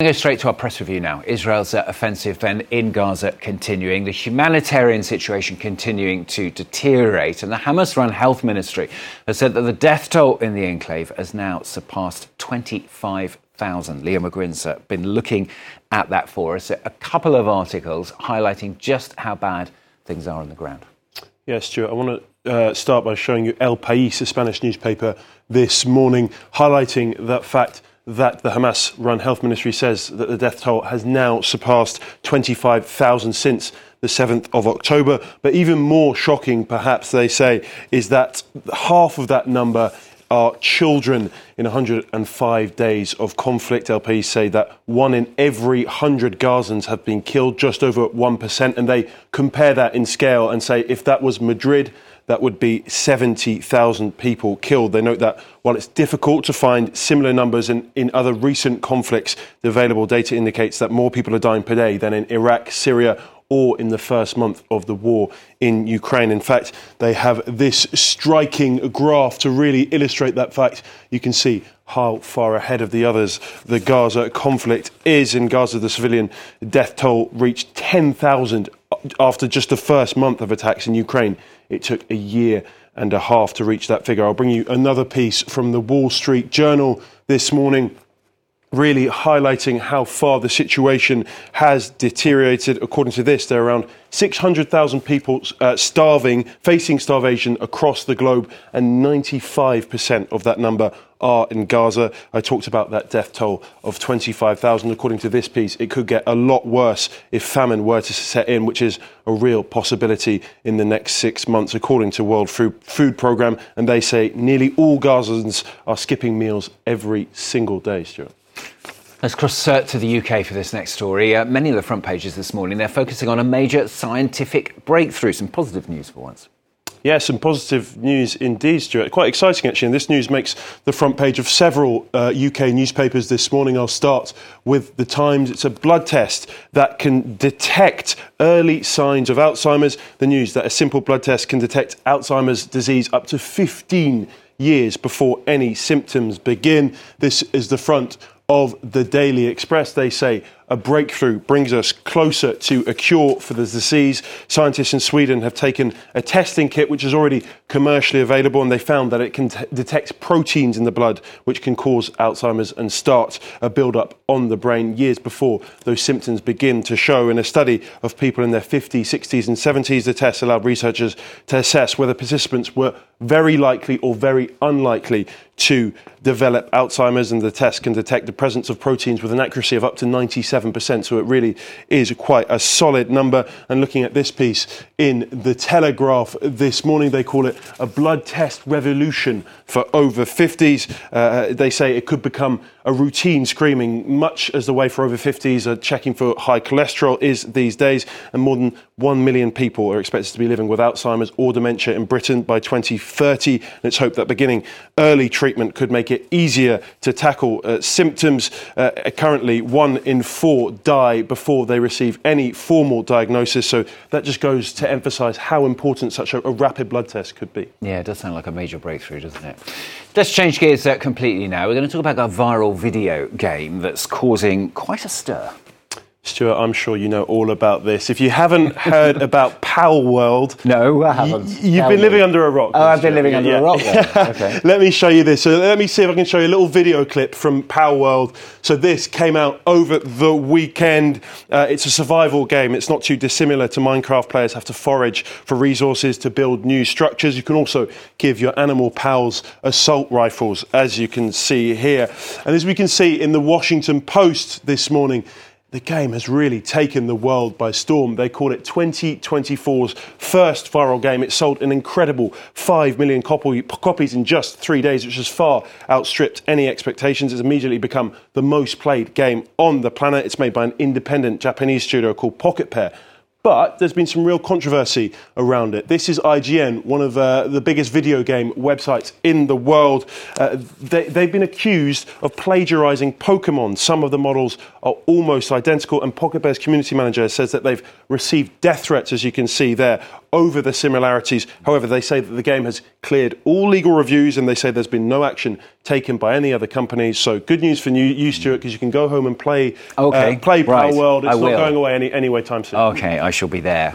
go straight to our press review now. Israel's uh, offensive then in Gaza continuing, the humanitarian situation continuing to deteriorate, and the Hamas run health ministry has said that the death toll in the enclave has now surpassed 25,000. Leo McGuinn's uh, been looking at that for us. A couple of articles highlighting just how bad things are on the ground. Yes, Stuart, I want to uh, start by showing you El País, a Spanish newspaper, this morning, highlighting that fact that the Hamas run health ministry says that the death toll has now surpassed 25,000 since the 7th of October. But even more shocking, perhaps, they say, is that half of that number are children in 105 days of conflict. El País say that one in every 100 Gazans have been killed, just over 1%. And they compare that in scale and say if that was Madrid, that would be 70,000 people killed. They note that while it's difficult to find similar numbers in, in other recent conflicts, the available data indicates that more people are dying per day than in Iraq, Syria, or in the first month of the war in Ukraine. In fact, they have this striking graph to really illustrate that fact. You can see how far ahead of the others the Gaza conflict is. In Gaza, the civilian death toll reached 10,000 after just the first month of attacks in Ukraine. It took a year and a half to reach that figure. I'll bring you another piece from the Wall Street Journal this morning really highlighting how far the situation has deteriorated. According to this, there are around 600,000 people uh, starving, facing starvation across the globe, and 95% of that number are in Gaza. I talked about that death toll of 25,000. According to this piece, it could get a lot worse if famine were to set in, which is a real possibility in the next six months, according to World Food, Programme. And they say nearly all Gazans are skipping meals every single day, Stuart. Let's cross uh, to the UK for this next story. Uh, many of the front pages this morning, they're focusing on a major scientific breakthrough. Some positive news for once. Yeah, some positive news indeed, Stuart. Quite exciting, actually. And this news makes the front page of several uh, UK newspapers this morning. I'll start with The Times. It's a blood test that can detect early signs of Alzheimer's. The news that a simple blood test can detect Alzheimer's disease up to 15 years before any symptoms begin. This is the front of the Daily Express. They say a breakthrough brings us closer to a cure for the disease. Scientists in Sweden have taken a testing kit which is already commercially available and they found that it can t- detect proteins in the blood which can cause Alzheimer's and start a build-up on the brain years before those symptoms begin to show. In a study of people in their 50s, 60s and 70s, the test allowed researchers to assess whether participants were very likely or very unlikely to develop Alzheimer's and the test can detect the presence of proteins with an accuracy of up to 97 7%. So it really is quite a solid number. And looking at this piece in the Telegraph this morning, they call it a blood test revolution for over 50s. Uh, they say it could become a routine screening, much as the way for over 50s are checking for high cholesterol is these days. And more than 1 million people are expected to be living with Alzheimer's or dementia in Britain by 2030. And it's hoped that beginning early treatment could make it easier to tackle uh, symptoms. Uh, currently, one in four die before they receive any formal diagnosis. So that just goes to emphasise how important such a, a, rapid blood test could be. Yeah, it does sound like a major breakthrough, doesn't it? Let's change gears uh, completely now. We're going to talk about a viral video game that's causing quite a stir. Stuart, I'm sure you know all about this. If you haven't heard about Palworld, no, I haven't. Y- you've been living under a rock. Oh, I've been living under yeah. a rock. okay. let me show you this. So let me see if I can show you a little video clip from Palworld. So this came out over the weekend. Uh, it's a survival game. It's not too dissimilar to Minecraft. Players have to forage for resources to build new structures. You can also give your animal pals assault rifles, as you can see here. And as we can see in the Washington Post this morning the game has really taken the world by storm. They call it 2024's first viral game. It sold an incredible 5 million copy, copies in just three days, which has far outstripped any expectations. It's immediately become the most played game on the planet. It's made by an independent Japanese studio called Pocket Pair. But there's been some real controversy around it. This is IGN, one of uh, the biggest video game websites in the world. Uh, they, have been accused of plagiarizing Pokemon. Some of the models are almost identical, and Pocket Pair's community manager says that they've received death threats, as you can see there, over the similarities. However, they say that the game has cleared all legal reviews and they say there's been no action taken by any other companies. So good news for you, you Stuart, because you can go home and play okay. uh, play right. Palworld. It's I not will. going away any, any time soon. Okay, I shall be there.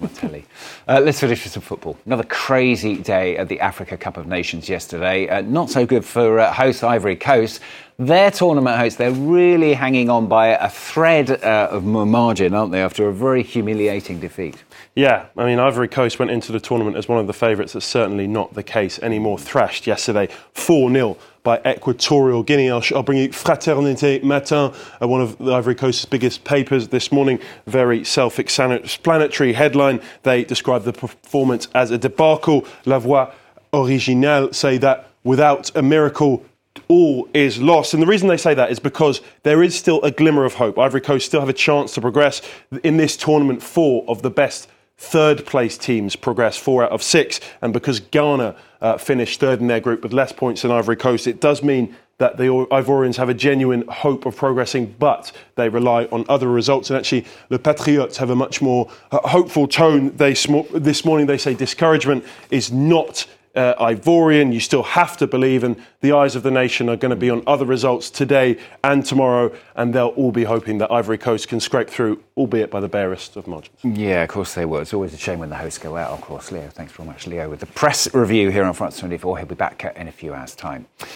My telly. Uh, let's finish with some football. Another crazy day at the Africa Cup of Nations yesterday. Uh, not so good for uh, host Ivory Coast. Their tournament hosts, they're really hanging on by a thread uh, of margin, aren't they, after a very humiliating defeat? Yeah, I mean, Ivory Coast went into the tournament as one of the favourites. That's certainly not the case anymore. Thrashed yesterday 4 0 by Equatorial Guinea. I'll, I'll, bring you Fraternité Matin, uh, one of the Ivory Coast's biggest papers this morning. Very self explanatory headline. They describe the performance as a debacle. La Voie Originale say that without a miracle, all is lost. And the reason they say that is because there is still a glimmer of hope. Ivory Coast still have a chance to progress in this tournament. Four of the best third place teams progress four out of six. And because Ghana uh, finished third in their group with less points than Ivory Coast, it does mean that the Ivorians have a genuine hope of progressing, but they rely on other results. And actually, the Patriots have a much more uh, hopeful tone. They this morning they say discouragement is not uh, Ivorian. You still have to believe, and the eyes of the nation are going to be on other results today and tomorrow, and they'll all be hoping that Ivory Coast can scrape through, albeit by the barest of margins. Yeah, of course they will. It's always a shame when the hosts go out, of course. Leo, thanks very much, Leo, with the press review here on France 24. He'll be back in a few hours' time.